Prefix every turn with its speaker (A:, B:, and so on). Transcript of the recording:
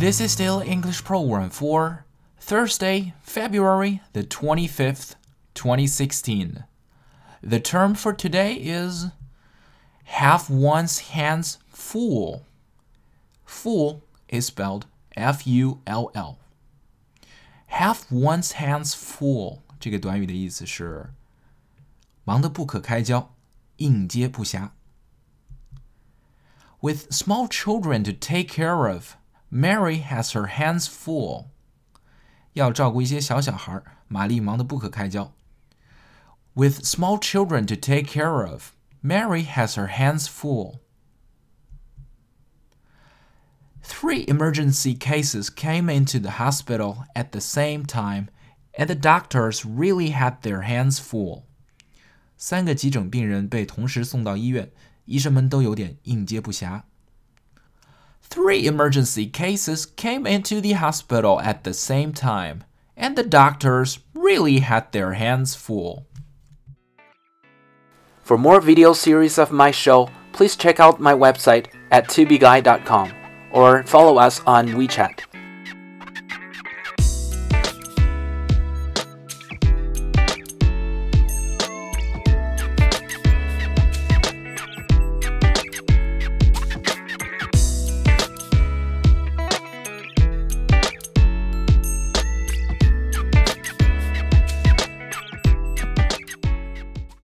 A: This is still English program for Thursday, February the 25th, 2016. The term for today is have one's hands full. Full is spelled F U L L. Have one's hands full 这个短语的意思是忙得不可开交，应接不暇。With small children to take care of, Mary has her hands full. 要照顾一些小小孩，玛丽忙得不可开交。With small children to take care of, Mary has her hands full. Three emergency cases came into the hospital at the same time, and the doctors really had their hands full. 三个急诊病人被同时送到医院，医生们都有点应接不暇。 Three emergency cases came into the hospital at the same time, and the doctors really had their hands full. For more video series of my show, please check out my website at tubeguy.com or follow us on WeChat.